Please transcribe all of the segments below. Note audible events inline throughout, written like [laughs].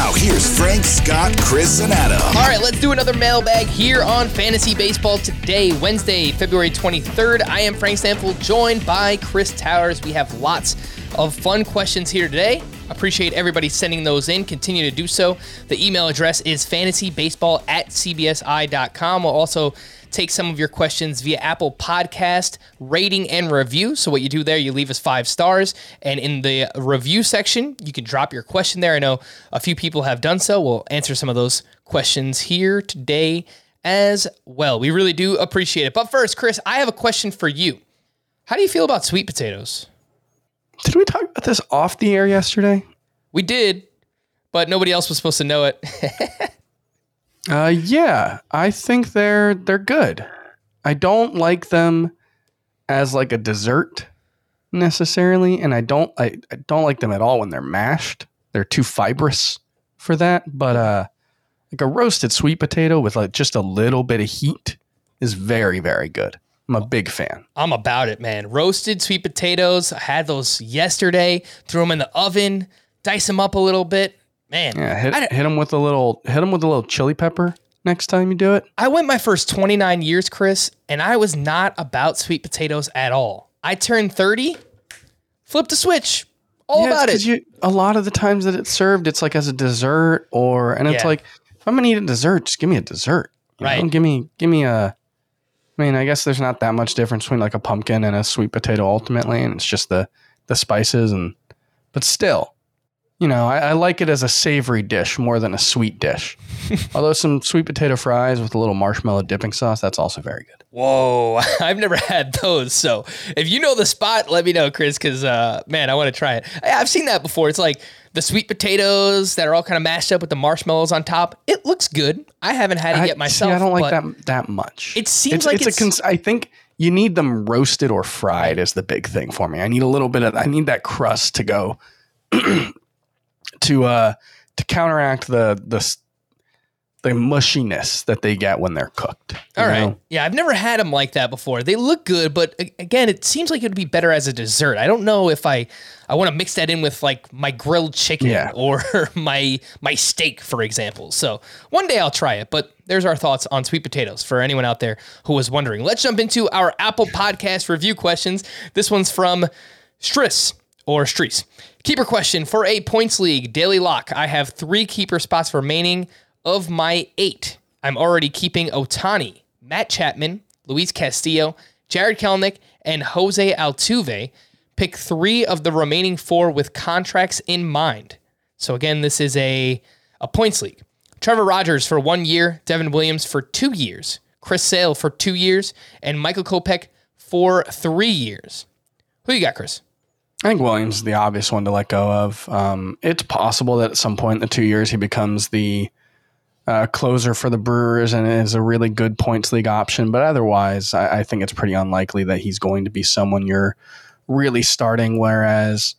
Now, here's Frank, Scott, Chris, and Adam. All right, let's do another mailbag here on Fantasy Baseball today, Wednesday, February 23rd. I am Frank Stampfel, joined by Chris Towers. We have lots of fun questions here today. Appreciate everybody sending those in. Continue to do so. The email address is fantasybaseball at cbsi.com. We'll also take some of your questions via Apple Podcast rating and review. So what you do there, you leave us five stars, and in the review section, you can drop your question there. I know a few people have done so. We'll answer some of those questions here today as well. We really do appreciate it. But first, Chris, I have a question for you. How do you feel about sweet potatoes? Did we talk about this off the air yesterday? We did, but nobody else was supposed to know it. [laughs] Uh, yeah, I think they're they're good. I don't like them as like a dessert necessarily, and I don't I, I don't like them at all when they're mashed. They're too fibrous for that. But uh, like a roasted sweet potato with like just a little bit of heat is very very good. I'm a big fan. I'm about it, man. Roasted sweet potatoes. I had those yesterday. Threw them in the oven, dice them up a little bit. Man, Yeah, hit I, hit them with a little hit them with a little chili pepper next time you do it. I went my first 29 years, Chris, and I was not about sweet potatoes at all. I turned 30, flipped the switch, all Yeah, about it. You, a lot of the times that it's served, it's like as a dessert, or and it's Yeah. like if I'm gonna eat a dessert, just give me a dessert. you know? Right. Give me give me a. I mean, I guess there's not that much difference between like a pumpkin and a sweet potato ultimately, and it's just the the spices and, but still, you know, I, I like it as a savory dish more than a sweet dish. [laughs] Although some sweet potato fries with a little marshmallow dipping sauce, that's also very good. Whoa, [laughs] I've never had those. So if you know the spot, let me know, Chris, because uh, man, I want to try it. I- I've seen that before. It's like the sweet potatoes that are all kind of mashed up with the marshmallows on top. It looks good. I haven't had it I, yet myself. see, I don't like that that much. It seems like a it's- cons- I think you need them roasted or fried is the big thing for me. I need a little bit of I need that crust to go [clears throat] to uh to counteract the the the mushiness that they get when they're cooked. All right. know? Yeah, I've never had them like that before. They look good, but again, it seems like it would be better as a dessert. I don't know if I I want to mix that in with like my grilled chicken Yeah. or [laughs] my my steak, for example. So one day I'll try it. But there's our thoughts on sweet potatoes for anyone out there who was wondering. Let's jump into our Apple Podcast review questions. This one's from Striss or Streets. Keeper question for a points league daily lock. I have three keeper spots remaining of my eight. I'm already keeping Ohtani, Matt Chapman, Luis Castillo, Jarred Kelenic, and Jose Altuve. Pick three of the remaining four with contracts in mind. So again, this is a a points league. Trevor Rogers for one year, Devin Williams for two years, Chris Sale for two years, and Michael Kopech for three years. Who you got, Chris? I think Williams is the obvious one to let go of. Um, it's possible that at some point in the two years he becomes the uh, closer for the Brewers and is a really good points league option. But otherwise, I, I think it's pretty unlikely that he's going to be someone you're really starting. Whereas,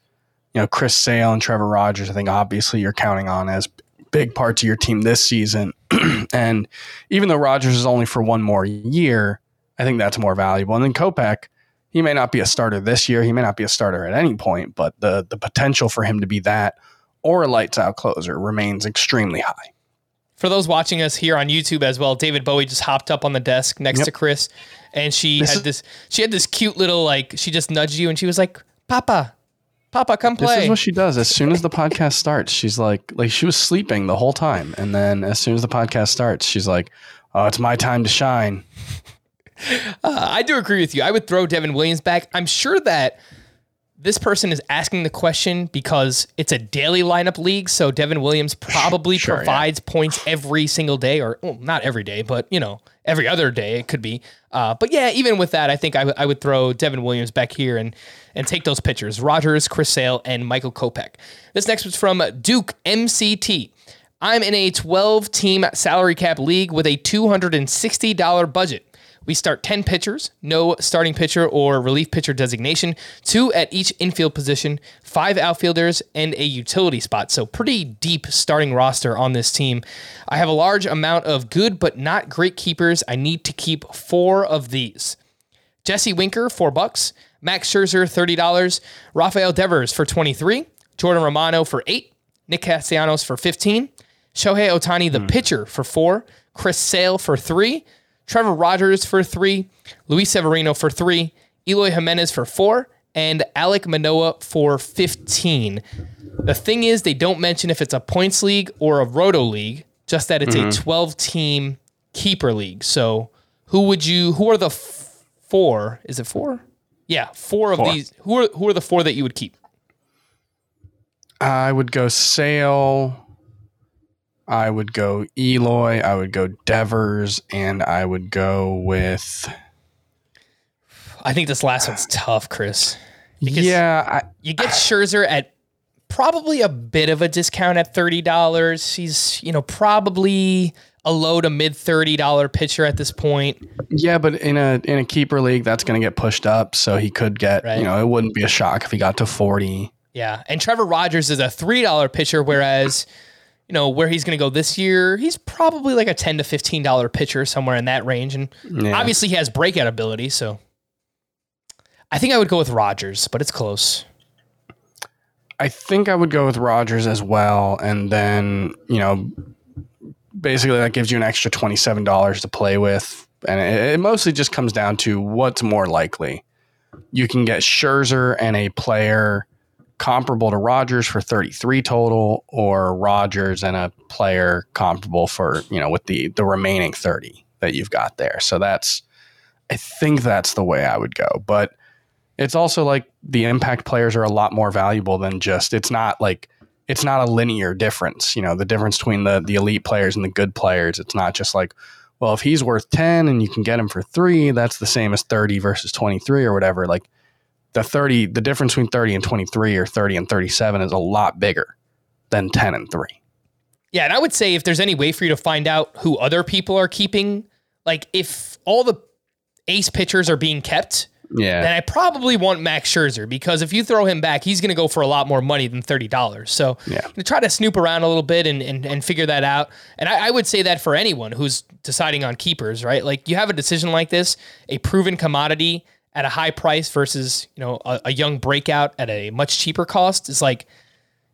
you know, Chris Sale and Trevor Rogers, I think obviously you're counting on as big parts of your team this season. [clears throat] and even though Rogers is only for one more year, I think that's more valuable. And then Kopech, he may not be a starter this year. He may not be a starter at any point, but the the potential for him to be that or a lights out closer remains extremely high. For those watching us here on YouTube as well, David Bowie just hopped up on the desk next Yep. to Chris, and she This had is- this. She had this cute little like. She just nudged you, and she was like, "Papa, Papa, come play." This is what she does. As soon as the podcast starts, she's like, like she was sleeping the whole time, and then as soon as the podcast starts, she's like, "Oh, it's my time to shine." [laughs] Uh, I do agree with you. I would throw Devin Williams back. I'm sure that this person is asking the question because it's a daily lineup league. So Devin Williams [laughs] probably Sure, yeah. provides points every single day, or well, not every day, but you know, every other day it could be. Uh, but yeah, even with that, I think I, w- I would throw Devin Williams back here and and take those pitchers: Rogers, Chris Sale, and Michael Kopech. This next was from Duke MCT. I'm in a 12 team salary cap league with a $260 budget. We start 10 pitchers, no starting pitcher or relief pitcher designation, two at each infield position, five outfielders, and a utility spot. So, pretty deep starting roster on this team. I have a large amount of good but not great keepers. I need to keep four of these. Jesse Winker, four bucks. Max Scherzer, thirty dollars. Rafael Devers for twenty-three. Jordan Romano for eight. Nick Castellanos for fifteen. Shohei Ohtani, the hmm. pitcher, for four. Chris Sale for three. Trevor Rogers for three. Luis Severino for three. Eloy Jimenez for four. And Alek Manoah for 15. The thing is, they don't mention if it's a points league or a roto league, just that it's a mm-hmm. 12 team keeper league. So who would you, who are the f- four? Is it four? Yeah, four of Four. these. Who are, who are the four that you would keep? I would go Sale. I would go Eloy. I would go Devers, and I would go with I think this last one's tough, Chris. Because- yeah. I, You get Scherzer at probably a bit of a discount at thirty dollars. He's you know probably a low to mid thirty dollar pitcher at this point. Yeah, but in a in a keeper league, that's going to get pushed up. So he could get, Right. you know, it wouldn't be a shock if he got to forty. Yeah, and Trevor Rogers is a three dollar pitcher, whereas you know where he's going to go this year, he's probably like a ten to fifteen dollar pitcher somewhere in that range, and Yeah. obviously he has breakout ability. So I think I would go with Rogers, but it's close. I think I would go with Rogers as well, and then you know, basically that gives you an extra twenty seven dollars to play with, and it, it mostly just comes down to what's more likely. You can get Scherzer and a player comparable to Rogers for thirty three total, or Rogers and a player comparable for you know with the the remaining thirty that you've got there. So that's, I think that's the way I would go, but it's also like the impact players are a lot more valuable than just it's not like it's not a linear difference you know the difference between the the elite players and the good players. It's not just like well if he's worth 10 and you can get him for 3 that's the same as 30 versus 23 or whatever. Like the 30 the difference between 30 and 23 or 30 and 37 is a lot bigger than 10 and 3 Yeah, and I would say if there's any way for you to find out who other people are keeping, like if all the ace pitchers are being kept, yeah then I probably want Max Scherzer because if you throw him back, he's going to go for a lot more money than thirty dollars. So Yeah. Gonna try to snoop around a little bit and and, and figure that out. And I, I would say that for anyone who's deciding on keepers, right? Like you have a decision like this, a proven commodity at a high price versus you know a, a young breakout at a much cheaper cost is like,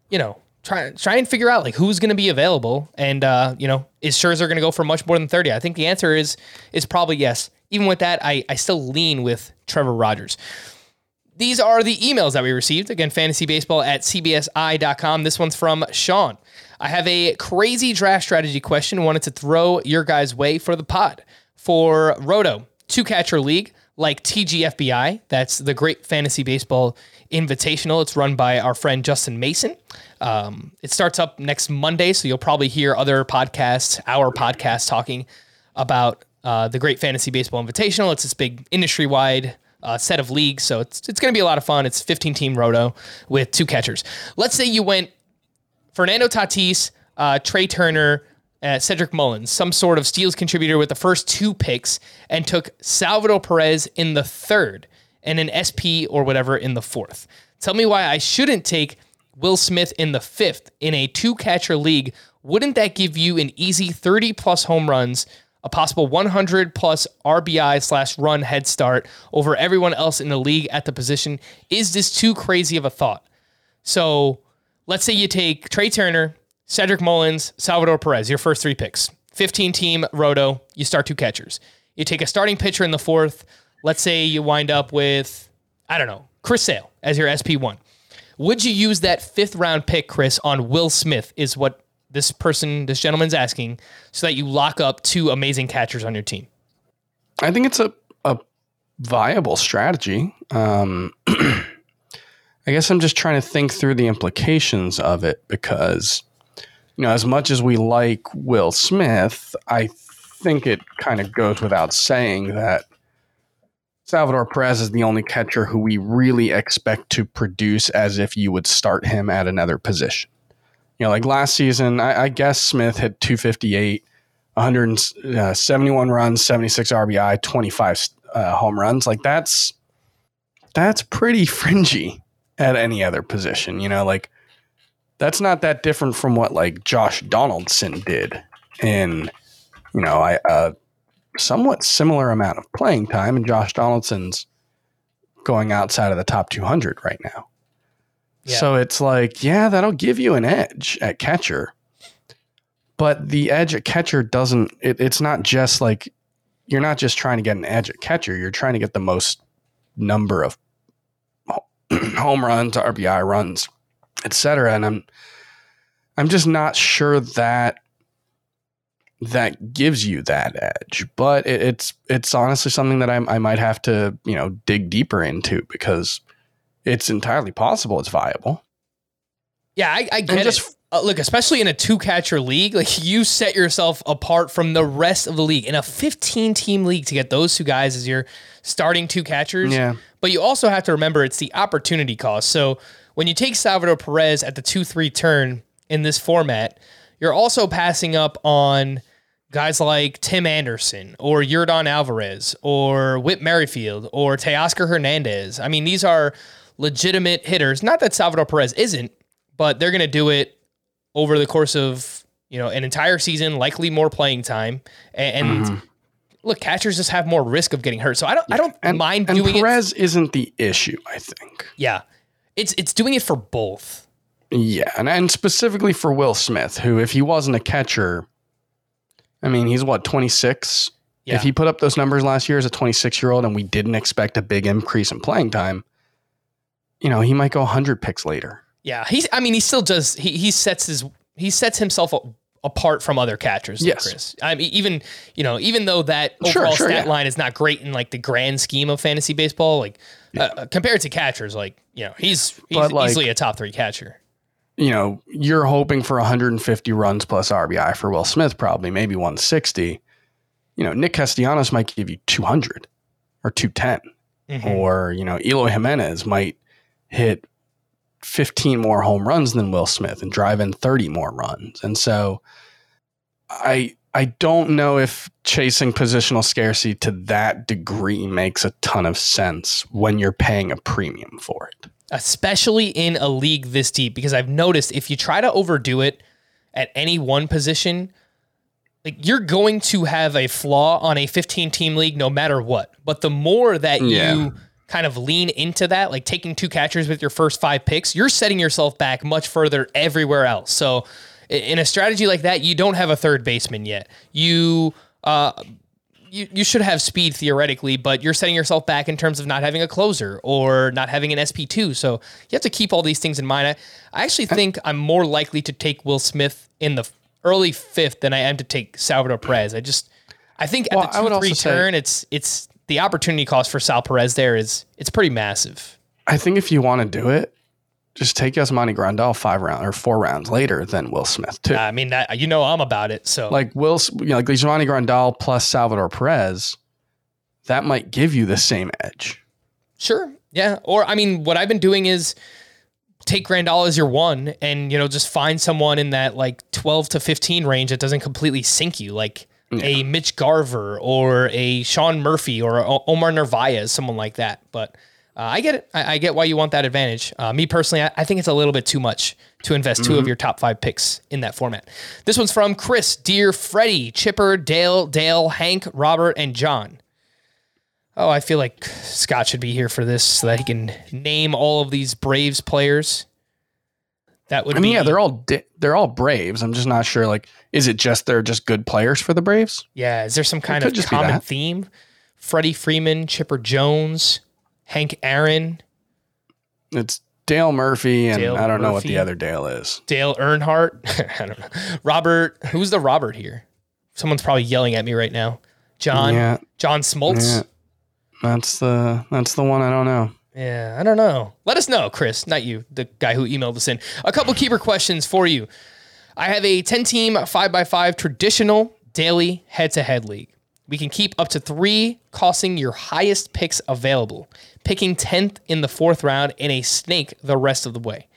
you know. Try, try and figure out like who's going to be available, and uh, you know, is Scherzer going to go for much more than thirty? I think the answer is is probably yes. Even with that, I I still lean with Trevor Rogers. These are the emails that we received. Again, fantasybaseball at cbsi.com. This one's from Sean. I have a crazy draft strategy question. Wanted to throw your guys' way for the pod. For Roto, two catcher league like TGFBI. That's the Great Fantasy Baseball Invitational. It's run by our friend Justin Mason. Um, it starts up next Monday, so you'll probably hear other podcasts, our podcast, talking about uh, the Great Fantasy Baseball Invitational. It's this big industry wide uh, set of leagues, so it's it's going to be a lot of fun. It's 15 team roto with two catchers. Let's say you went Fernando Tatis, uh, Trea Turner, uh, Cedric Mullins, some sort of steals contributor with the first two picks, and took Salvador Perez in the third and an SP or whatever in the fourth. Tell me why I shouldn't take Will Smith in the fifth in a two catcher league. Wouldn't that give you an easy 30 plus home runs, a possible 100 plus RBI slash run head start over everyone else in the league at the position? Is this too crazy of a thought? So let's say you take Trea Turner, Cedric Mullins, Salvador Perez, your first three picks. 15 team roto, you start two catchers. You take a starting pitcher in the fourth. Let's say you wind up with, I don't know, Chris Sale as your SP1. Would you use that fifth round pick, Chris, on Will Smith? Is what this person, this gentleman's asking, so that you lock up two amazing catchers on your team. I think it's a, a viable strategy. Um, [clears throat] I guess I'm just trying to think through the implications of it because, you know, as much as we like Will Smith, I think it kind of goes without saying that Salvador Perez is the only catcher who we really expect to produce as if you would start him at another position. You know, like last season, I, I guess Smith hit 258, 171 runs, 76 RBI, 25 uh, home runs. Like that's that's pretty fringy at any other position. You know, like that's not that different from what like Josh Donaldson did in you know I a somewhat similar amount of playing time, and Josh Donaldson's going outside of the top 200 right now. Yeah. So it's like, yeah, that'll give you an edge at catcher. But the edge at catcher doesn't, it, it's not just like, you're not just trying to get an edge at catcher. You're trying to get the most number of [clears throat] home runs, RBI runs, etc. And I'm, I'm just not sure that that gives you that edge. But it, it's it's honestly something that I, I might have to you know dig deeper into because it's entirely possible it's viable. Yeah, I, I get just- it. Uh, look, especially in a two catcher league, like you set yourself apart from the rest of the league in a 15 team league to get those two guys as your starting two catchers. Yeah. But you also have to remember it's the opportunity cost. So when you take Salvador Perez at the 2 3 turn in this format, you're also passing up on guys like Tim Anderson or Yordan Alvarez or Whit Merrifield or Teoscar Hernandez. I mean, these are legitimate hitters. Not that Salvador Perez isn't, but they're going to do it over the course of you know an entire season, likely more playing time. And, and look, catchers just have more risk of getting hurt. So I don't I don't And, mind and doing it. Perez isn't the issue, I think. Yeah, it's it's doing it for both. Yeah, and, and specifically for Will Smith, who, if he wasn't a catcher, I mean, he's what, 26? Yeah. If he put up those numbers last year as a 26 year old and we didn't expect a big increase in playing time, you know, he might go 100 picks later. Yeah, he's. I mean, he still does. He he sets his he sets himself apart from other catchers. like Yes. Chris. I mean, even you know, even though that Sure, overall sure, stat yeah. line is not great in like the grand scheme of fantasy baseball, like uh, compared to catchers, like you know, he's he's like- easily a top three catcher. You know, you're hoping for 150 runs plus RBI for Will Smith, probably, maybe 160. You know, Nick Castellanos might give you 200 or 210. Mm-hmm. or you know Eloy Jimenez might hit 15 more home runs than Will Smith and drive in 30 more runs. And so I I don't know if chasing positional scarcity to that degree makes a ton of sense when you're paying a premium for it. especially in a league this deep, because I've noticed if you try to overdo it at any one position, like you're going to have a flaw on a 15 team league no matter what. But the more that Yeah. you kind of lean into that, like taking two catchers with your first five picks, you're setting yourself back much further everywhere else. So in a strategy like that, you don't have a third baseman yet. You uh you, you should have speed theoretically, but you're setting yourself back in terms of not having a closer or not having an SP2. So you have to keep all these things in mind. I, I actually think I'm more likely to take Will Smith in the early fifth than I am to take Salvador Perez. I just, I think Well, at the two three say- turn, it's it's the opportunity cost for Sal Perez there is it's pretty massive. I think if you want to do it, just take Yasmani Grandal five rounds or four rounds later than Will Smith too. I mean, that you know I'm about it. So like Will, you know, like Yasmani Grandal plus Salvador Perez, that might give you the same edge. Sure. Yeah. Or I mean, what I've been doing is take Grandal as your one and, you know, just find someone in that like 12 to 15 range that doesn't completely sink you, like a Mitch Garver or a Sean Murphy or Omar Narvaez, someone like that. But uh, I get it. I, I get why you want that advantage. Uh, me personally, I, I think it's a little bit too much to invest two of your top five picks in that format. This one's from Chris, Dear Freddie, Chipper, Dale, Dale, Hank, Robert, and John. Oh, I feel like Scott should be here for this so that he can name all of these Braves players. That would I mean, be yeah, they're all di- they're all Braves. I'm just not sure. Like, is it just they're just good players for the Braves? Yeah, is there some kind of common theme? Freddie Freeman, Chipper Jones, Hank Aaron, It's Dale Murphy, and Dale I don't know what the other Dale is. Dale Earnhardt. [laughs] I don't know. Robert, who's the Robert here? Someone's probably yelling at me right now. John, Yeah, John Smoltz. yeah. That's the that's the one I don't know. Yeah, I don't know. Let us know, Chris, not you, the guy who emailed us in. A couple keeper questions for you. I have a 10 team 5x5 traditional daily head to head league. We can keep up to three, costing your highest picks available, picking 10th in the fourth round and a snake the rest of the way.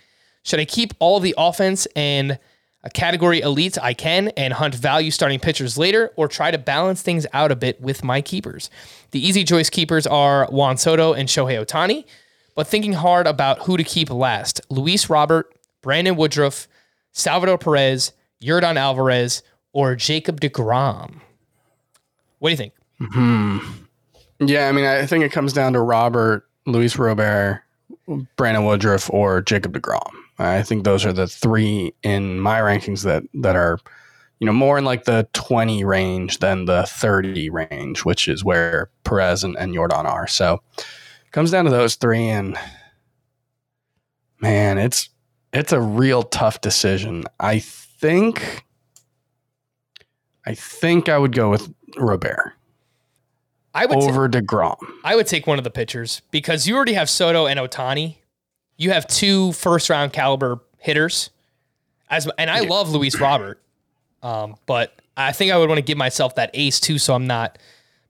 Should I keep all the offense and a category elites I can and hunt value starting pitchers later, or try to balance things out a bit with my keepers? The easy choice keepers are Juan Soto and Shohei Ohtani, but thinking hard about who to keep last Luis Robert, Brandon Woodruff, Salvador Perez, Yordan Alvarez, or Jacob DeGrom. What do you think? Hmm. Yeah, I mean, I think it comes down to Robert, Luis Robert, Brandon Woodruff, or Jacob Degrom. I think those are the three in my rankings that that are, you know, more in like the twenty range than the thirty range, which is where Perez and, and Jordan are. So, it comes down to those three, and man, it's it's a real tough decision. I think, I think I would go with Robert I would over Degrom. I would take one of the pitchers because you already have Soto and Ohtani. You have two first round caliber hitters. As and I love Luis Robert, um, but I think I would want to give myself that ace too, so I'm not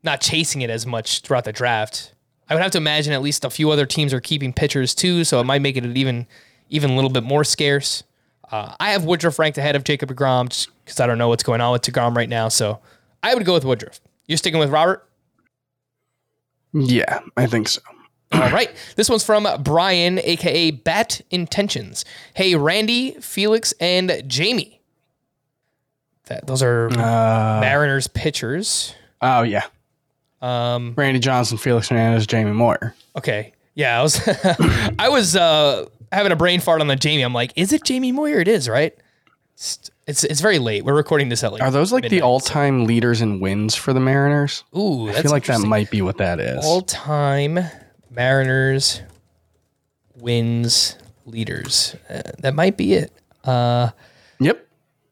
not chasing it as much throughout the draft. I would have to imagine at least a few other teams are keeping pitchers too, so it might make it an even even a little bit more scarce. Uh, I have Woodruff ranked ahead of Jacob Degrom just because I don't know what's going on with Degrom right now, so I would go with Woodruff. You're sticking with Robert. Yeah, I think so. [clears throat] All right. This one's from Brian, aka Bat Intentions. Hey, Randy, Felix, and Jamie. That those are Uh, Mariners pitchers. oh yeah, Um, Randy Johnson, Felix Hernandez, Jamie Moore. okay. Yeah, I was [laughs] I was uh, having a brain fart on the Jamie. I'm like, is it Jamie Moyer? It is, right? It's it's, it's very late. We're recording this at like Are those like the all-time leaders in wins for the Mariners? Ooh, that's I feel like that might be what that is. all time Mariners wins leaders. Uh, that might be it. yep,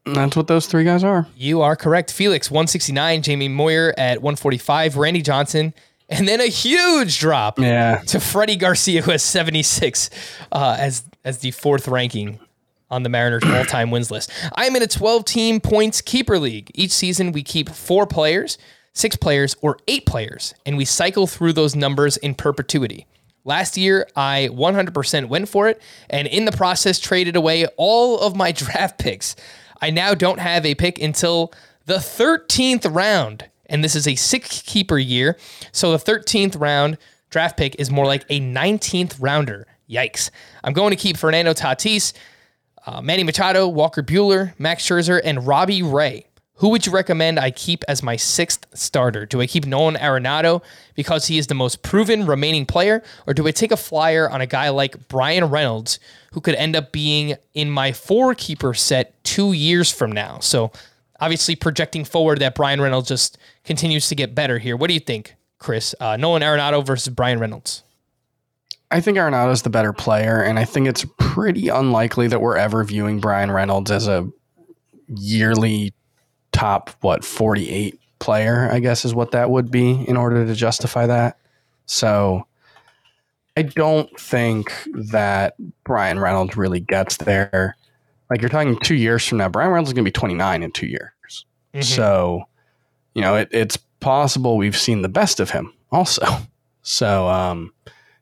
that's what those three guys are. You are correct. Felix, 169. Jamie Moyer at 145. Randy Johnson. And then a huge drop Yeah, to Freddie Garcia, who has 76 uh, as, as the fourth ranking on the Mariners [clears throat] all time wins list. I'm in a 12 team points keeper league. Each season, we keep four players, six players, or eight players, and we cycle through those numbers in perpetuity. Last year, I 100% went for it, and in the process, traded away all of my [laughs] draft picks. I now don't have a pick until the 13th round, and this is a six keeper year. So the 13th round draft pick is more like a 19th rounder. Yikes. I'm going to keep Fernando Tatis, uh, Manny Machado, Walker Buehler, Max Scherzer, and Robbie Ray. Who would you recommend I keep as my sixth starter? Do I keep Nolan Arenado because he is the most proven remaining player, or do I take a flyer on a guy like Bryan Reynolds, who could end up being in my four keeper set two years from now? So, obviously, projecting forward that Bryan Reynolds just continues to get better here. What do you think, Chris? Uh, Nolan Arenado versus Bryan Reynolds? I think Arenado's the better player, and I think it's pretty unlikely that we're ever viewing Bryan Reynolds as a yearly top what 48 player, I guess is what that would be in order to justify that. So I don't think that Bryan Reynolds really gets there. Like you're talking two years from now, Bryan Reynolds is going to be 29 in two years. So, you know, it, it's possible we've seen the best of him also. [laughs] So, um,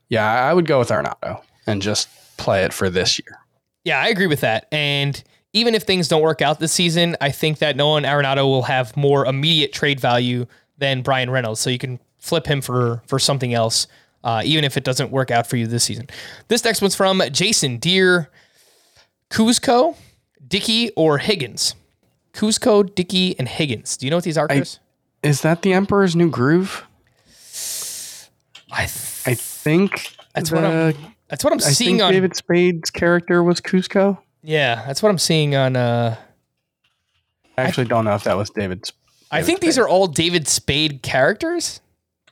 yeah, I would go with Arenado and just play it for this year. Yeah, I agree with that. And even if things don't work out this season, I think that Nolan Arenado will have more immediate trade value than Bryan Reynolds. So you can flip him for for something else, uh, even if it doesn't work out for you this season. This next one's from Jason. Dear Kuzco, Dickie, or Higgins? Kuzco, Dickie, and Higgins. Do you know what these are, Chris? Is that the Emperor's New Groove? I, th- I think that's the, what I'm. That's what I'm I seeing think on. David Spade's character was Kuzco. Yeah, that's what I'm seeing on. uh I actually don't know if that was David's. I think these are all David Spade characters.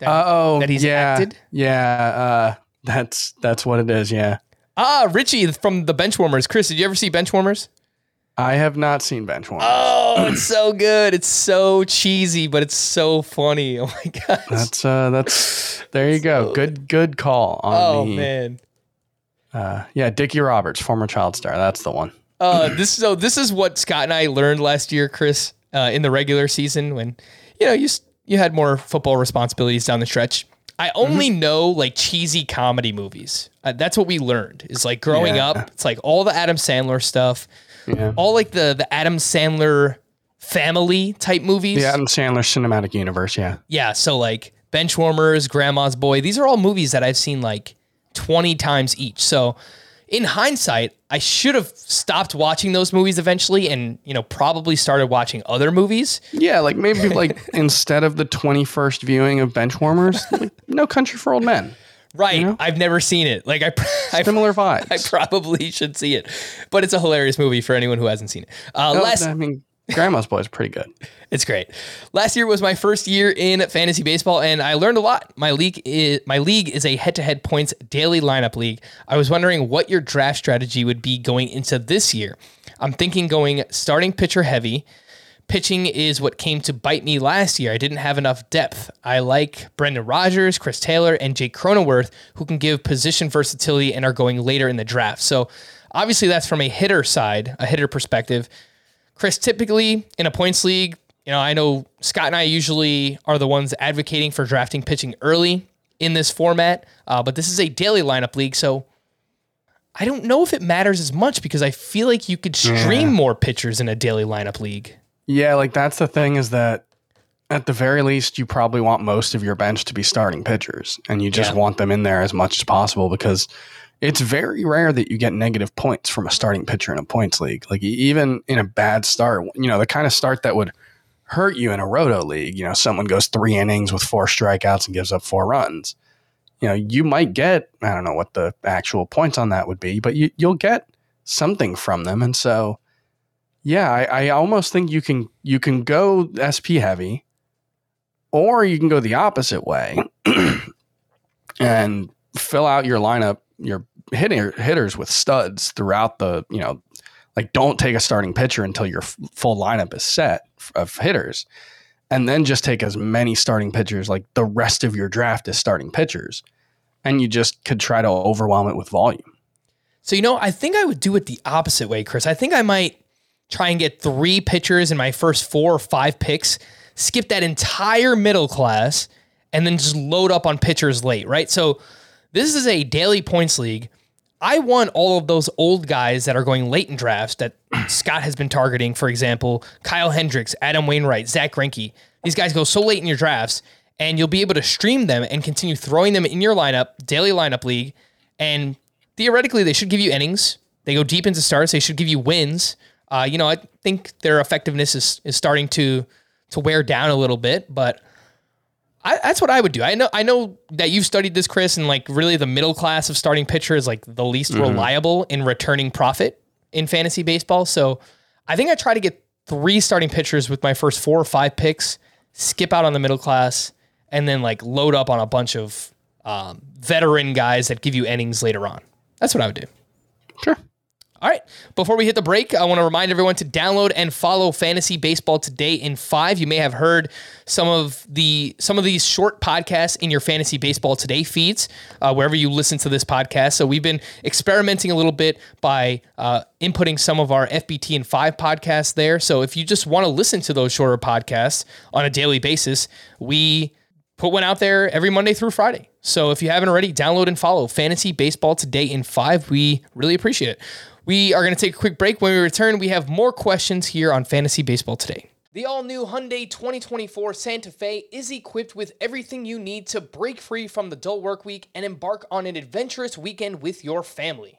That- oh, that he's yeah, acted? Yeah, uh, that's that's what it is. Yeah, Ah, Richie from the Benchwarmers. Chris, did you ever see Benchwarmers? I have not seen Benchwarmers. Oh, [clears throat] it's so good. It's so cheesy, but it's so funny. Oh my gosh. That's uh, that's there you go. Good good call on oh the man. Uh, yeah, Dickie Roberts, former child star. That's the one. Uh, this so this is what Scott and I learned last year, Chris, uh, in the regular season when you know you you had more football responsibilities down the stretch. I only know like cheesy comedy movies. Uh, that's what we learned. Is like growing Yeah. up, it's like all the Adam Sandler stuff, Yeah. all like the the Adam Sandler family type movies. The Adam Sandler cinematic universe. Yeah. Yeah, so like Benchwarmers, Grandma's Boy, these are all movies that I've seen like 20 times each. So in hindsight, I should have stopped watching those movies eventually and, you know, probably started watching other movies. Yeah, like maybe like [laughs] instead of the 21st viewing of Benchwarmers, like No Country for Old Men. Right. know? I've never seen it. Like I, [laughs] I Similar [laughs] vibes. I probably should see it, but it's a hilarious movie for anyone who hasn't seen it. Uh, No, last, I mean, Grandma's Boy is pretty good. [laughs] It's great. Last year was my first year in fantasy baseball, and I learned a lot. My league is my league is a head-to-head points daily lineup league. I was wondering what your draft strategy would be going into this year. I'm thinking going starting pitcher heavy. Pitching is what came to bite me last year. I didn't have enough depth. I like Brendan Rodgers, Chris Taylor, and Jake Cronenworth, who can give position versatility and are going later in the draft. So obviously that's from a hitter side, a hitter perspective. Chris, typically in a points league, you know, I know Scott and I usually are the ones advocating for drafting pitching early in this format, uh, but this is a daily lineup league, so I don't know if it matters as much because I feel like you could stream more pitchers in a daily lineup league. Yeah, like that's the thing is that at the very least, you probably want most of your bench to be starting pitchers, and you just Yeah. want them in there as much as possible because it's very rare that you get negative points from a starting pitcher in a points league. Like even in a bad start, you know, the kind of start that would hurt you in a roto league. You know, someone goes three innings with four strikeouts and gives up four runs. You know, you might get I don't know what the actual points on that would be, but you, you'll get something from them, and so yeah, I, I almost think you can you can go SP heavy, or you can go the opposite way [clears throat] and fill out your lineup, your hitter, hitters with studs throughout the you know, like don't take a starting pitcher until your f- full lineup is set of hitters, and then just take as many starting pitchers like the rest of your draft is starting pitchers, and you just could try to overwhelm it with volume. So, you know, I think I would do it the opposite way, Chris. I think I might try and get three pitchers in my first four or five picks, skip that entire middle class, and then just load up on pitchers late, right? So, this is a daily points league. I want all of those old guys that are going late in drafts that [clears throat] Scott has been targeting, for example, Kyle Hendricks, Adam Wainwright, Zack Greinke. These guys go so late in your drafts, and you'll be able to stream them and continue throwing them in your lineup, daily lineup league, and theoretically they should give you innings. They go deep into starts. They should give you wins. Uh, you know, I think their effectiveness is is starting to to wear down a little bit, but I, that's what I would do. I know I know that you've studied this, Chris, and like really the middle class of starting pitcher is like the least reliable in returning profit in fantasy baseball. So I think I try to get three starting pitchers with my first four or five picks, skip out on the middle class, and then like load up on a bunch of um, veteran guys that give you innings later on. That's what I would do. Sure. All right. Before we hit the break, I want to remind everyone to download and follow Fantasy Baseball Today in 5. You may have heard some of the some of these short podcasts in your Fantasy Baseball Today feeds uh, wherever you listen to this podcast. So we've been experimenting a little bit by uh, inputting some of our FBT and 5 podcasts there. So if you just want to listen to those shorter podcasts on a daily basis, we put one out there every Monday through Friday. So if you haven't already, download and follow Fantasy Baseball Today in 5. We really appreciate it. We are going to take a quick break. When we return, we have more questions here on Fantasy Baseball Today. The all new Hyundai 2024 Santa Fe is equipped with everything you need to break free from the dull work week and embark on an adventurous weekend with your family.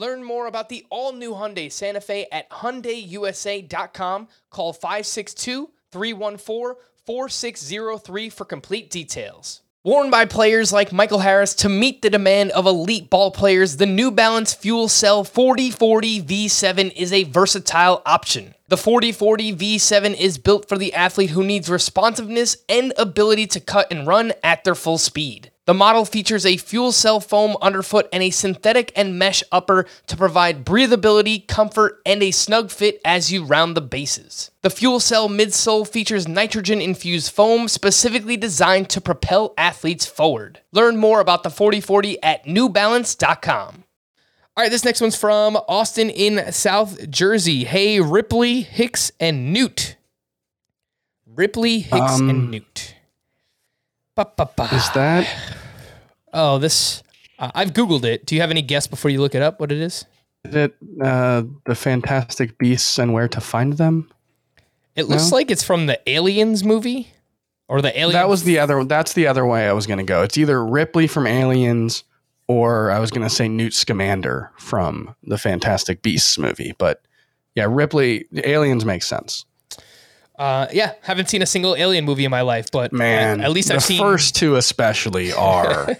Learn more about the all-new Hyundai Santa Fe at hyundaiusa.com. Call 562-314-4603 for complete details. Worn by players like Michael Harris to meet the demand of elite ball players, the New Balance Fuel Cell 4040 V7 is a versatile option. The 4040 V7 is built for the athlete who needs responsiveness and ability to cut and run at their full speed. The model features a fuel cell foam underfoot and a synthetic and mesh upper to provide breathability, comfort, and a snug fit as you round the bases. The fuel cell midsole features nitrogen infused foam specifically designed to propel athletes forward. Learn more about the 4040 at newbalance.com. All right, this next one's from Austin in South Jersey. Hey, Ripley, Hicks, and Newt. Ripley, Hicks, Um, and Newt. Is that Oh, this. Uh, I've Googled it. Do you have any guess before you look it up what it is? is it uh, the Fantastic Beasts and Where to Find Them? It looks No? like it's from the Aliens movie or the Alien. That was the other. That's the other way I was going to go. It's either Ripley from Aliens or I was going to say Newt Scamander from the Fantastic Beasts movie. But yeah, Ripley, Aliens makes sense. Uh, yeah, haven't seen a single Alien movie in my life, but Man, at, at least I've seen. the first two, especially, are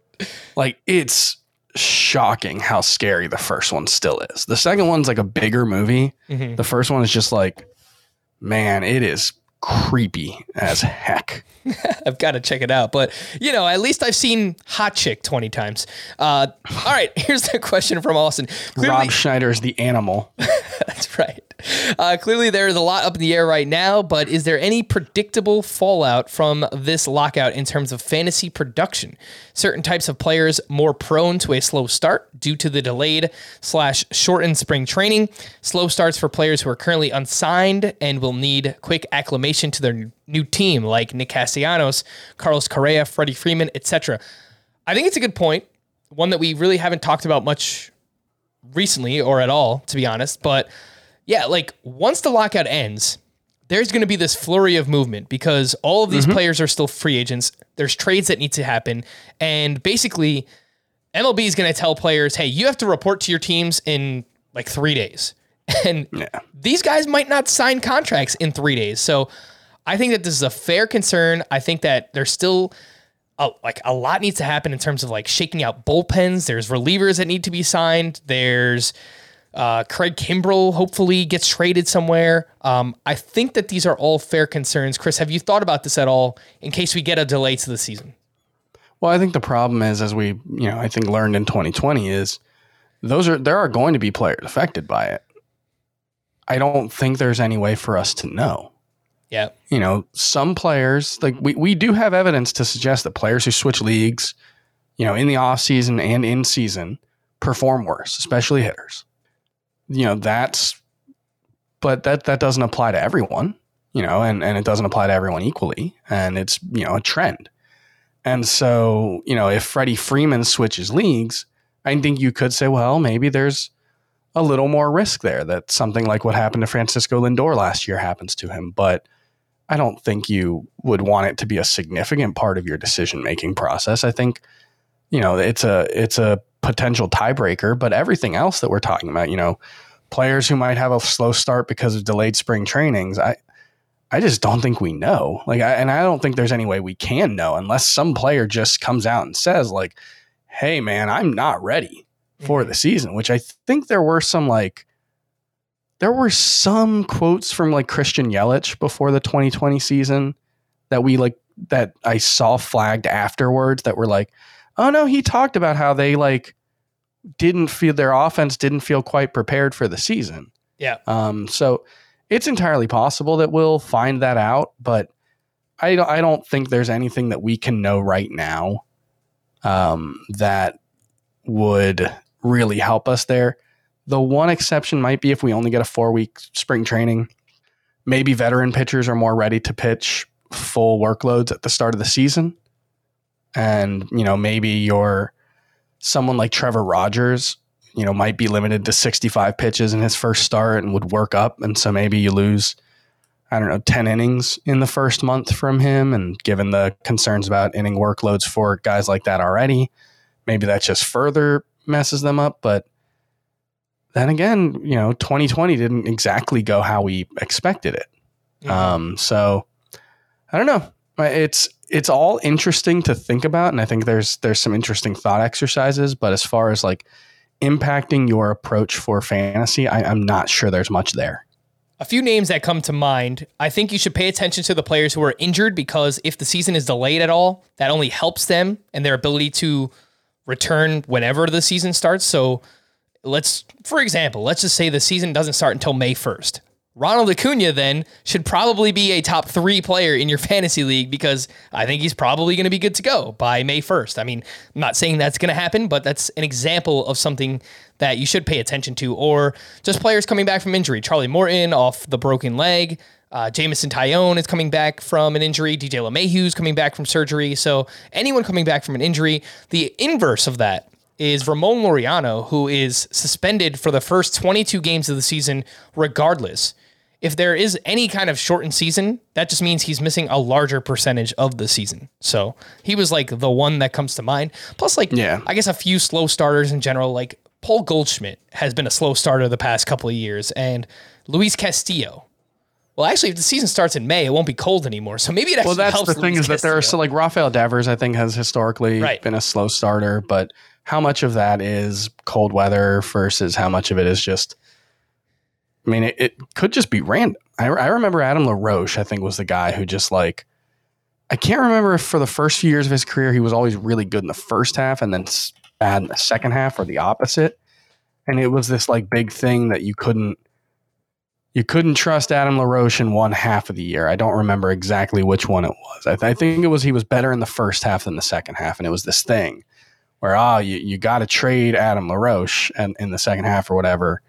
[laughs] like it's shocking how scary the first one still is. The second one's like a bigger movie. Mhm. The first one is just like, man, it is creepy as heck. [laughs] I've got to check it out. But you know, at least I've seen Hot Chick twenty times. Uh, all right, [laughs] here's the question from Austin. Clearly- Rob Schneider is the animal. [laughs] That's right. Uh, clearly, there's a lot up in the air right now, but is there any predictable fallout from this lockout in terms of fantasy production? Certain types of players more prone to a slow start due to the delayed slash shortened spring training. Slow starts for players who are currently unsigned and will need quick acclimation to their new team, like Nick Castellanos, Carlos Correa, Freddie Freeman, etc. I think it's a good point, one that we really haven't talked about much recently or at all, to be honest. But yeah, like once the lockout ends, there's going to be this flurry of movement because all of these mm-hmm. players are still free agents. There's trades that need to happen. And basically, MLB is going to tell players, hey, you have to report to your teams in like three days. [laughs] And Yeah. these guys might not sign contracts in three days. So I think that this is a fair concern. I think that there's still a, like a lot needs to happen in terms of like shaking out bullpens. There's relievers that need to be signed. There's uh, Craig Kimbrel hopefully gets traded somewhere. Um, I think that these are all fair concerns. Chris, have you thought about this at all in case we get a delay to the season? Well, I think the problem is, as we, you know, I think learned in 2020 is those are there are going to be players affected by it. I don't think there's any way for us to know. Yeah. You know, some players like we, we do have evidence to suggest that players who switch leagues, you know, in the off season and in season perform worse, especially hitters. You know, that's but that that doesn't apply to everyone, you know, and, and it doesn't apply to everyone equally. And it's, you know, a trend. And so, you know, if Freddie Freeman switches leagues, I think you could say, well, maybe there's a little more risk there that something like what happened to Francisco Lindor last year happens to him. But I don't think you would want it to be a significant part of your decision making process. I think, you know, it's a it's a potential tiebreaker, but everything else that we're talking about, you know, players who might have a slow start because of delayed spring trainings, I I just don't think we know. Like, I, and I don't think there's any way we can know unless some player just comes out and says, like, "Hey, man, I'm not ready for the season." Which I think there were some like, there were some quotes from like Christian Yelich before the 2020 season that we like that I saw flagged afterwards that were like, "Oh no, he talked about how they like didn't feel their offense didn't feel quite prepared for the season." Yeah. Um, so it's entirely possible that we'll find that out, but I don't, I don't think there's anything that we can know right now um, that would really help us there. The one exception might be if we only get a four week spring training. Maybe veteran pitchers are more ready to pitch full workloads at the start of the season. And, you know, maybe you're someone like Trevor Rogers, you know, might be limited to 65 pitches in his first start and would work up. And so maybe you lose, I don't know, 10 innings in the first month from him. And given the concerns about inning workloads for guys like that already, maybe that just further messes them up. But then again, you know, 2020 didn't exactly go how we expected it. Mhm. Um, so I don't know. Uh, it's it's all interesting to think about, and I think there's there's some interesting thought exercises. But as far as like impacting your approach for fantasy, I, I'm not sure there's much there. A few names that come to mind. I think you should pay attention to the players who are injured because if the season is delayed at all, that only helps them and their ability to return whenever the season starts. So let's, for example, let's just say the season doesn't start until May 1st. Ronald Acuna then should probably be a top three player in your fantasy league because I think he's probably going to be good to go by May 1st. I mean, I'm not saying that's going to happen, but that's an example of something that you should pay attention to. Or just players coming back from injury. Charlie Morton off the broken leg. Uh, Jameson Taillon is coming back from an injury. DJ LeMahieu's coming back from surgery. So anyone coming back from an injury, the inverse of that is Ramon Laureano, who is suspended for the first 22 games of the season, regardless. If there is any kind of shortened season, that just means he's missing a larger percentage of the season. So he was like the one that comes to mind. Plus, like, Yeah. I guess a few slow starters in general, like Paul Goldschmidt has been a slow starter the past couple of years, and Luis Castillo. Well, actually, if the season starts in May, it won't be cold anymore. So maybe it actually Well, that's helps the thing Luis is that there are Castillo. so like Rafael Devers, I think, has historically Right. been a slow starter, but how much of that is cold weather versus how much of it is just? I mean, it, it could just be random. I, I remember Adam LaRoche, I think, was the guy who just like I can't remember if for the first few years of his career he was always really good in the first half and then bad in the second half, or the opposite. And it was this like big thing that you couldn't you couldn't trust Adam LaRoche in one half of the year. I don't remember exactly which one it was. I, th- I think it was he was better in the first half than the second half, and it was this thing where ah, you, you got to trade Adam LaRoche and in the second half or whatever.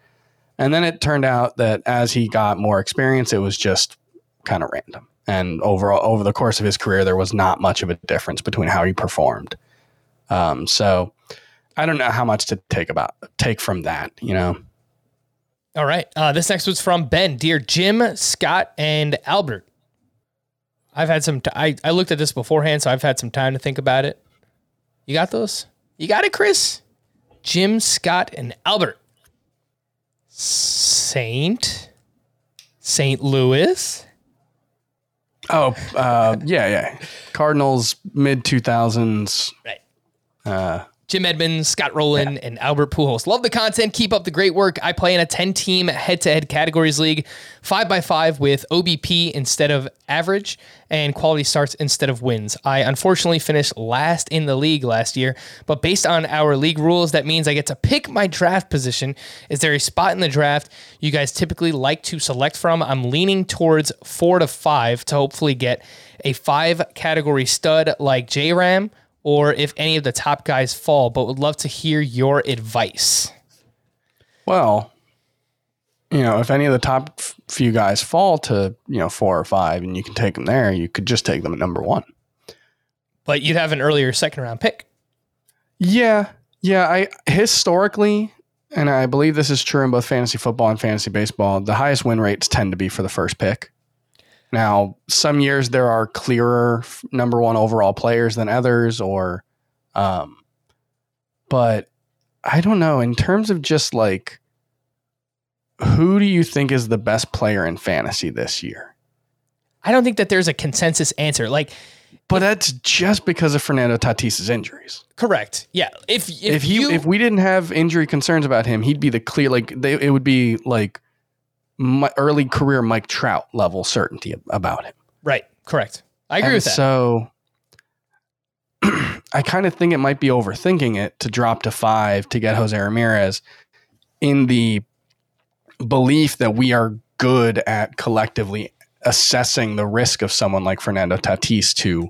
And then it turned out that as he got more experience, it was just kind of random. And overall, over the course of his career, there was not much of a difference between how he performed. Um, so I don't know how much to take about take from that. You know, All right. Uh, this next was from Ben. Dear Jim, Scott, and Albert. I've had some. T- I I looked at this beforehand, so I've had some time to think about it. You got those? You got it, Chris? Jim, Scott, and Albert. Saint. St. Louis. Oh, uh, yeah, yeah. Cardinals mid two thousands. Right. Uh, Jim Edmonds, Scott Rolen, and Albert Pujols. Love the content. Keep up the great work. I play in a 10 team head to head categories league, 5x5 with OBP instead of average and quality starts instead of wins. I unfortunately finished last in the league last year, but based on our league rules, that means I get to pick my draft position. Is there a spot in the draft you guys typically like to select from? I'm leaning towards four to five to hopefully get a five category stud like J Ram or if any of the top guys fall, but would love to hear your advice. well, you know, if any of the top f- few guys fall to you know four or five, and you can take them there, you could just take them at number one. But you'd have an earlier second round pick. Yeah, yeah. I historically, and I believe this is true in both fantasy football and fantasy baseball. The highest win rates tend to be for the first pick. Now, some years there are clearer number one overall players than others, or, um, but I don't know. In terms of just like, who do you think is the best player in fantasy this year? I don't think that there's a consensus answer. Like, But that's just because of Fernando Tatis's injuries. correct. Yeah. If if, if he you if we didn't have injury concerns about him, he'd be the clear like they, it would be like my early career Mike Trout level certainty about him. right, correct. I agree And with that. So [clears throat] I kind of think it might be overthinking it to drop to five to get Jose Ramirez in the belief that we are good at collectively assessing the risk of someone like Fernando Tatis to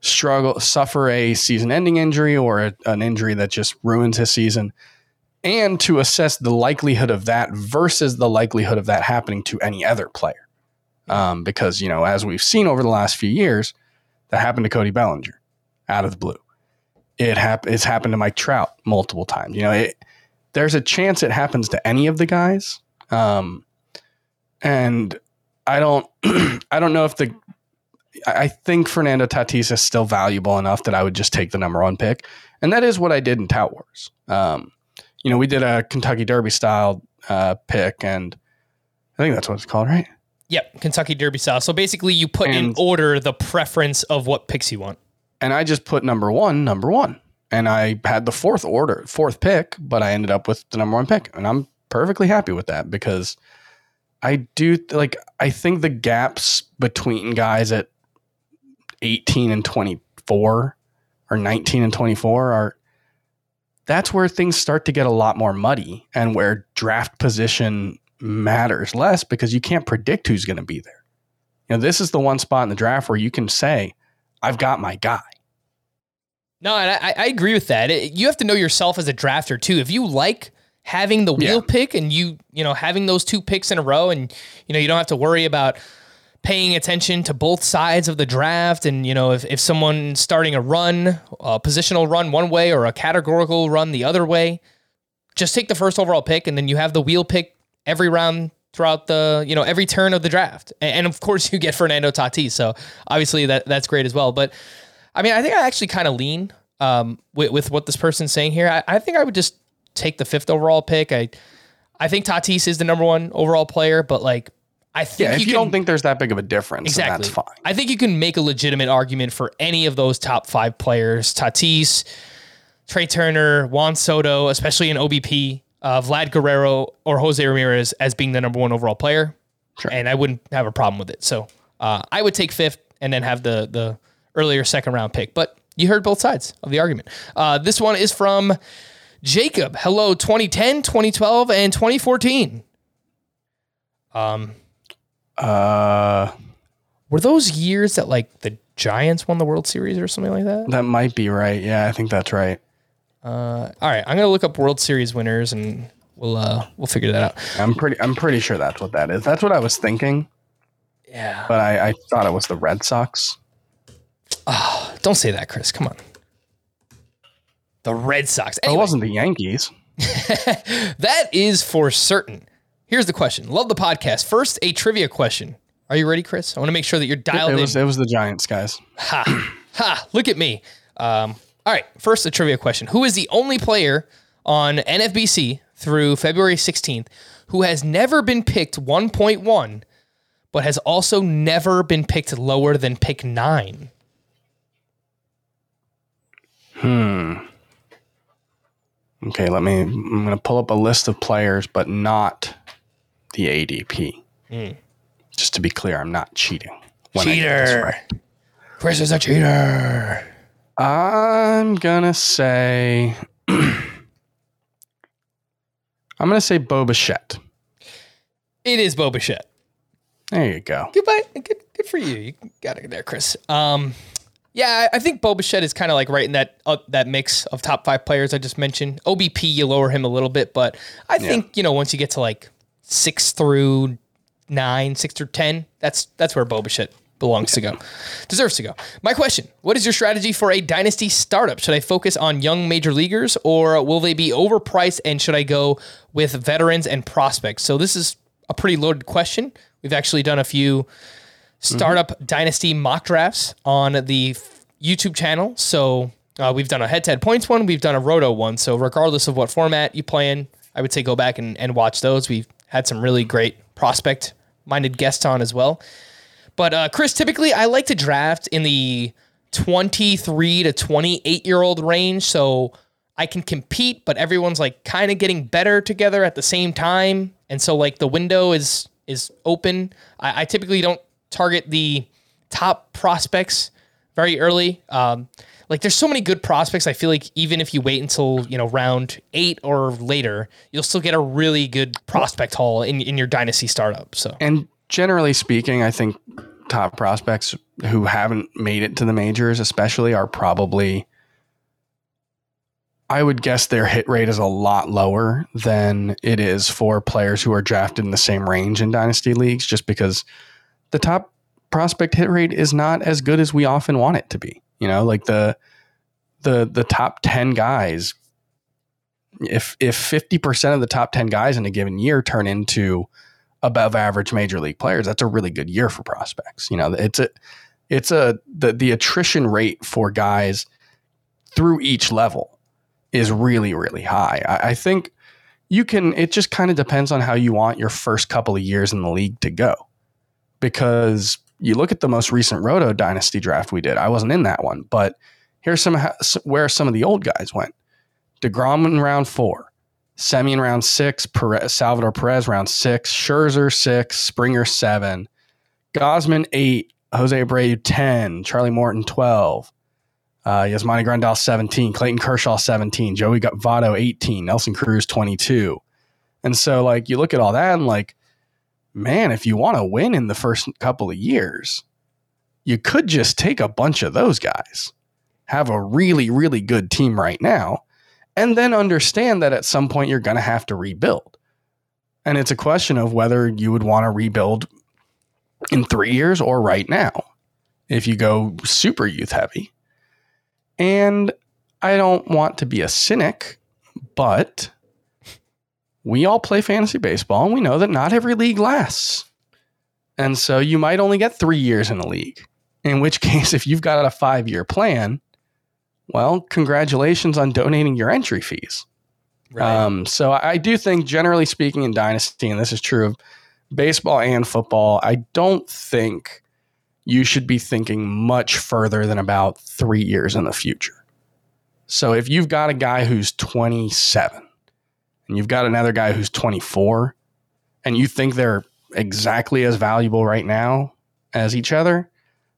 struggle, suffer a season ending injury or a, an injury that just ruins his season. And to assess the likelihood of that versus the likelihood of that happening to any other player. Um, because, you know, as we've seen over the last few years, that happened to Cody Bellinger out of the blue. It hap- it's happened to Mike Trout multiple times. You know, it, there's a chance it happens to any of the guys. Um, and I don't, [clears throat] I don't know if the, I think Fernando Tatis is still valuable enough that I would just take the number one pick. And that is what I did in Tout Wars. Um, you know, we did a Kentucky Derby style uh, pick, and I think that's what it's called, right? Yep, Kentucky Derby style. So basically, you put in order the preference of what picks you want. And I just put number one, number one. And I had the fourth order, fourth pick, but I ended up with the number one pick. And I'm perfectly happy with that because I do like, I think the gaps between guys at 18 and 24 or 19 and 24 are, that's where things start to get a lot more muddy and where draft position matters less because you can't predict who's going to be there. You know, this is the one spot in the draft where you can say, I've got my guy. No, and I, I agree with that. It- you have to know yourself as a drafter too. If you like having the wheel Yeah. pick and you you know having those two picks in a row, and you know you don't have to worry about paying attention to both sides of the draft, and you know if if someone's starting a run, a positional run one way or a categorical run the other way, just take the first overall pick, and then you have the wheel pick every round throughout the you know every turn of the draft, and, of course [laughs] you get Fernando Tatis, so obviously that that's great as well, but. I mean, I think I actually kind of lean um, with, with what this person's saying here. I, I think I would just take the fifth overall pick. I I think Tatis is the number one overall player, but like I think Yeah, if you, can, don't think there's that big of a difference, then exactly, that's fine. I think you can make a legitimate argument for any of those top five players: Tatis, Trea Turner, Juan Soto, especially in OBP, uh, Vlad Guerrero, or Jose Ramirez as being the number one overall player. Sure. And I wouldn't have a problem with it. So uh, I would take fifth and then have the the earlier second round pick. But you heard both sides of the argument. Uh, this one is from Jacob. Hello, 2010, 2012, and 2014. Um, Uh, were those years that like the Giants won the World Series or something like that? that might be right. Yeah, I think that's right. Uh, all right, I'm gonna look up World Series winners and we'll uh, we'll figure that out. I'm pretty. I'm pretty sure that's what that is. That's what I was thinking, Yeah. but I, I thought it was the Red Sox. Oh, don't say that, Chris. Come on. The Red Sox. It wasn't the Yankees. [laughs] that is for certain. Here's the question. Love the podcast. First, a trivia question. Are you ready, Chris? I want to make sure that you're dialed It in. was. It was the Giants guys. Ha! Ha! Look at me. Um, all right. First, a trivia question. Who is the only player on NFBC through February 16th who has never been picked 1.1, but has also never been picked lower than pick nine? Hmm. Okay, let me. I'm going to pull up a list of players, but not the ADP. Hmm. Just to be clear, I'm not cheating. when I get this Cheater. right. Chris is a cheater. I'm gonna say. [clears throat] I'm gonna say Bo Bichette. It is Bo Bichette. There you go. Goodbye. Good, good for you. You got it there, Chris. Um, yeah, I think Bo Bichette is kind of like right in that uh, that mix of top five players I just mentioned. OBP, you lower him a little bit, but I think you know once you get to like six through nine, six through ten, that's that's where Bo Bichette belongs to go, deserves to go. My question: What is your strategy for a dynasty startup? Should I focus on young major leaguers, or will they be overpriced? And should I go with veterans and prospects? So this is a pretty loaded question. We've actually done a few startup dynasty mock drafts on the YouTube channel. So uh, we've done a head to head points one, we've done a roto one. So regardless of what format you play in, I would say go back and, and watch those. We've had some really great prospect minded guests on as well. But uh, Chris, typically I like to draft in the 23 to 28 year old range. So I can compete, but everyone's like kind of getting better together at the same time. And so like the window is is open. I, I typically don't target the top prospects very early. Um, like there's so many good prospects. I feel like even if you wait until you know round eight or later, you'll still get a really good prospect haul in, in your dynasty startup. So And generally speaking, I think top prospects who haven't made it to the majors, especially, are probably I would guess their hit rate is a lot lower than it is for players who are drafted in the same range in dynasty leagues, just because the top prospect hit rate is not as good as we often want it to be. You know, like the the the top ten guys. If if fifty percent of the top ten guys in a given year turn into above average major league players, that's a really good year for prospects. You know, it's a it's a the the attrition rate for guys through each level is really, really high. I, I think you can, it just kind of depends on how you want your first couple of years in the league to go. Because you look at the most recent Roto Dynasty draft we did, I wasn't in that one, but here's some where some of the old guys went. DeGrom in round four, Semien round six, Perez, Salvador Perez round six, Scherzer six, Springer seven, Gausman eight, Jose Abreu 10, Charlie Morton 12, uh, Yasmani Grandal 17, Clayton Kershaw 17, Joey Votto 18, Nelson Cruz 22. And so, like, you look at all that and, like, man, if you want to win in the first couple of years, you could just take a bunch of those guys, have a really, really good team right now, and then understand that at some point you're going to have to rebuild. And it's a question of whether you would want to rebuild in three years or right now if you go super youth heavy. And I don't want to be a cynic, but we all play fantasy baseball and we know that not every league lasts. And so you might only get three years in a league, in which [laughs] case, if you've got a five year plan, well, congratulations on donating your entry fees. Right. Um, so I do think, generally speaking, in Dynasty, and this is true of baseball and football, I don't think you should be thinking much further than about three years in the future. So if you've got a guy who's 27 and you've got another guy who's 24 and you think they're exactly as valuable right now as each other,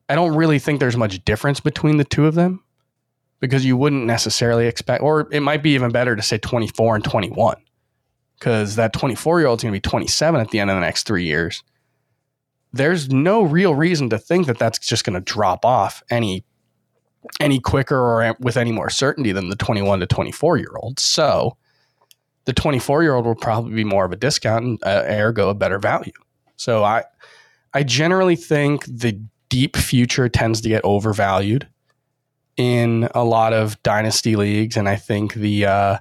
I don't really think there's much difference between the two of them because you wouldn't necessarily expect, or it might be even better to say 24 and 21 because that 24 year old is going to be 27 at the end of the next three years there's no real reason to think that that's just going to drop off any any quicker or with any more certainty than the 21 to 24 year old. So the 24 year old will probably be more of a discount and uh, ergo a better value. So I I generally think the deep future tends to get overvalued in a lot of dynasty leagues, and I think the uh,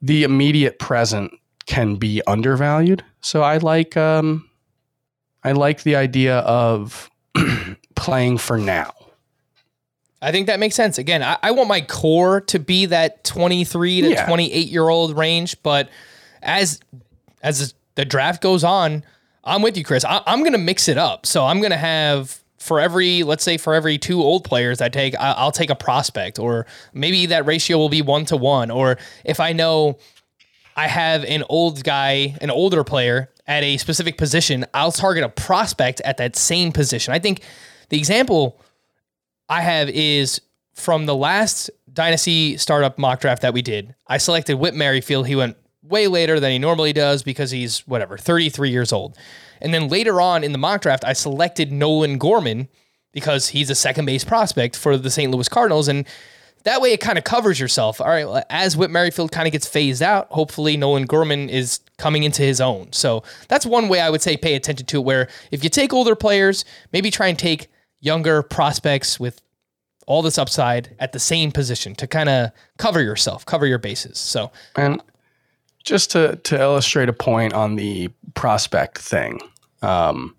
the immediate present can be undervalued. So I like um, I like the idea of [clears throat] playing for now. I think that makes sense. Again, I, I want my core to be that 23 to yeah. 28 year old range, but as as the draft goes on, I'm with you, Chris. I, I'm going to mix it up. So I'm going to have for every, let's say, for every two old players I take, I, I'll take a prospect, or maybe that ratio will be one to one. Or if I know I have an old guy, an older player at a specific position, I'll target a prospect at that same position. I think the example I have is from the last dynasty startup mock draft that we did. I selected Whit Merrifield. He went way later than he normally does because he's whatever, 33 years old. And then later on in the mock draft, I selected Nolan Gorman because he's a second base prospect for the St. Louis Cardinals. And that way it kind of covers yourself. All right, as Whit Merrifield kind of gets phased out, hopefully Nolan Gorman is coming into his own. So that's one way I would say pay attention to it, where if you take older players, maybe try and take younger prospects with all this upside at the same position to kind of cover yourself, cover your bases. So and just to to illustrate a point on the prospect thing, um,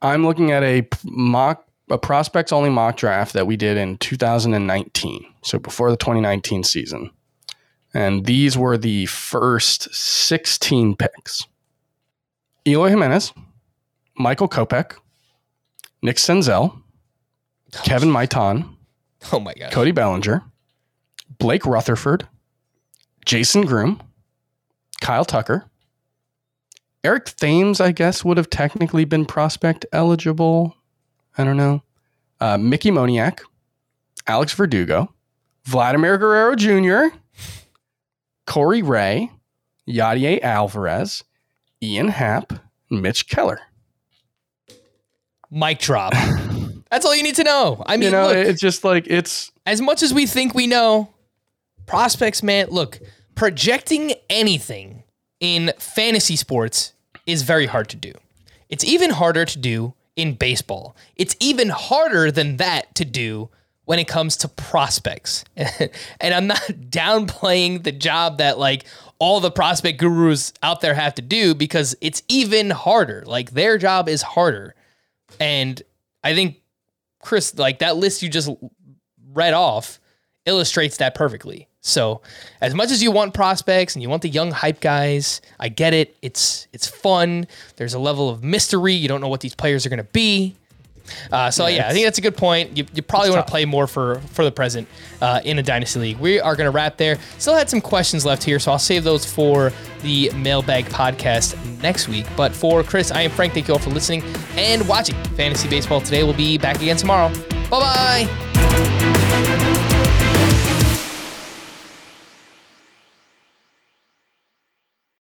I'm looking at a mock a prospects only mock draft that we did in 2019, so before the 2019 season. And these were the first 16 picks Eloy Jimenez, Michael Kopech, Nick Senzel, Kevin Maitan, oh my God, Cody Bellinger, Blake Rutherford, Jason Groome, Kyle Tucker, Eric Thames, I guess, would have technically been prospect eligible. I don't know. Uh, Mickey Moniak, Alex Verdugo, Vladimir Guerrero Jr., Corey Ray, Yadier Alvarez, Ian Happ, Mitch Keller. Mic drop. That's all you need to know. I mean, you know, look, it's just like it's as much as we think we know. prospects, man, look, projecting anything in fantasy sports is very hard to do. It's even harder to do in baseball. It's even harder than that to do when it comes to prospects. [laughs] and I'm not [laughs] downplaying the job that like all the prospect gurus out there have to do because it's even harder. Like their job is harder. And I think Chris, like that list you just read off illustrates that perfectly. So, as much as you want prospects and you want the young hype guys, I get it. It's it's fun. There's a level of mystery. You don't know what these players are going to be. Uh, so yeah, I think that's a good point. You, you probably want to play more for for the present uh, in a dynasty league. We are going to wrap there. Still had some questions left here, so I'll save those for the mailbag podcast next week. But for Chris, I am Frank. Thank you all for listening and watching Fantasy Baseball today. We'll be back again tomorrow. Bye bye.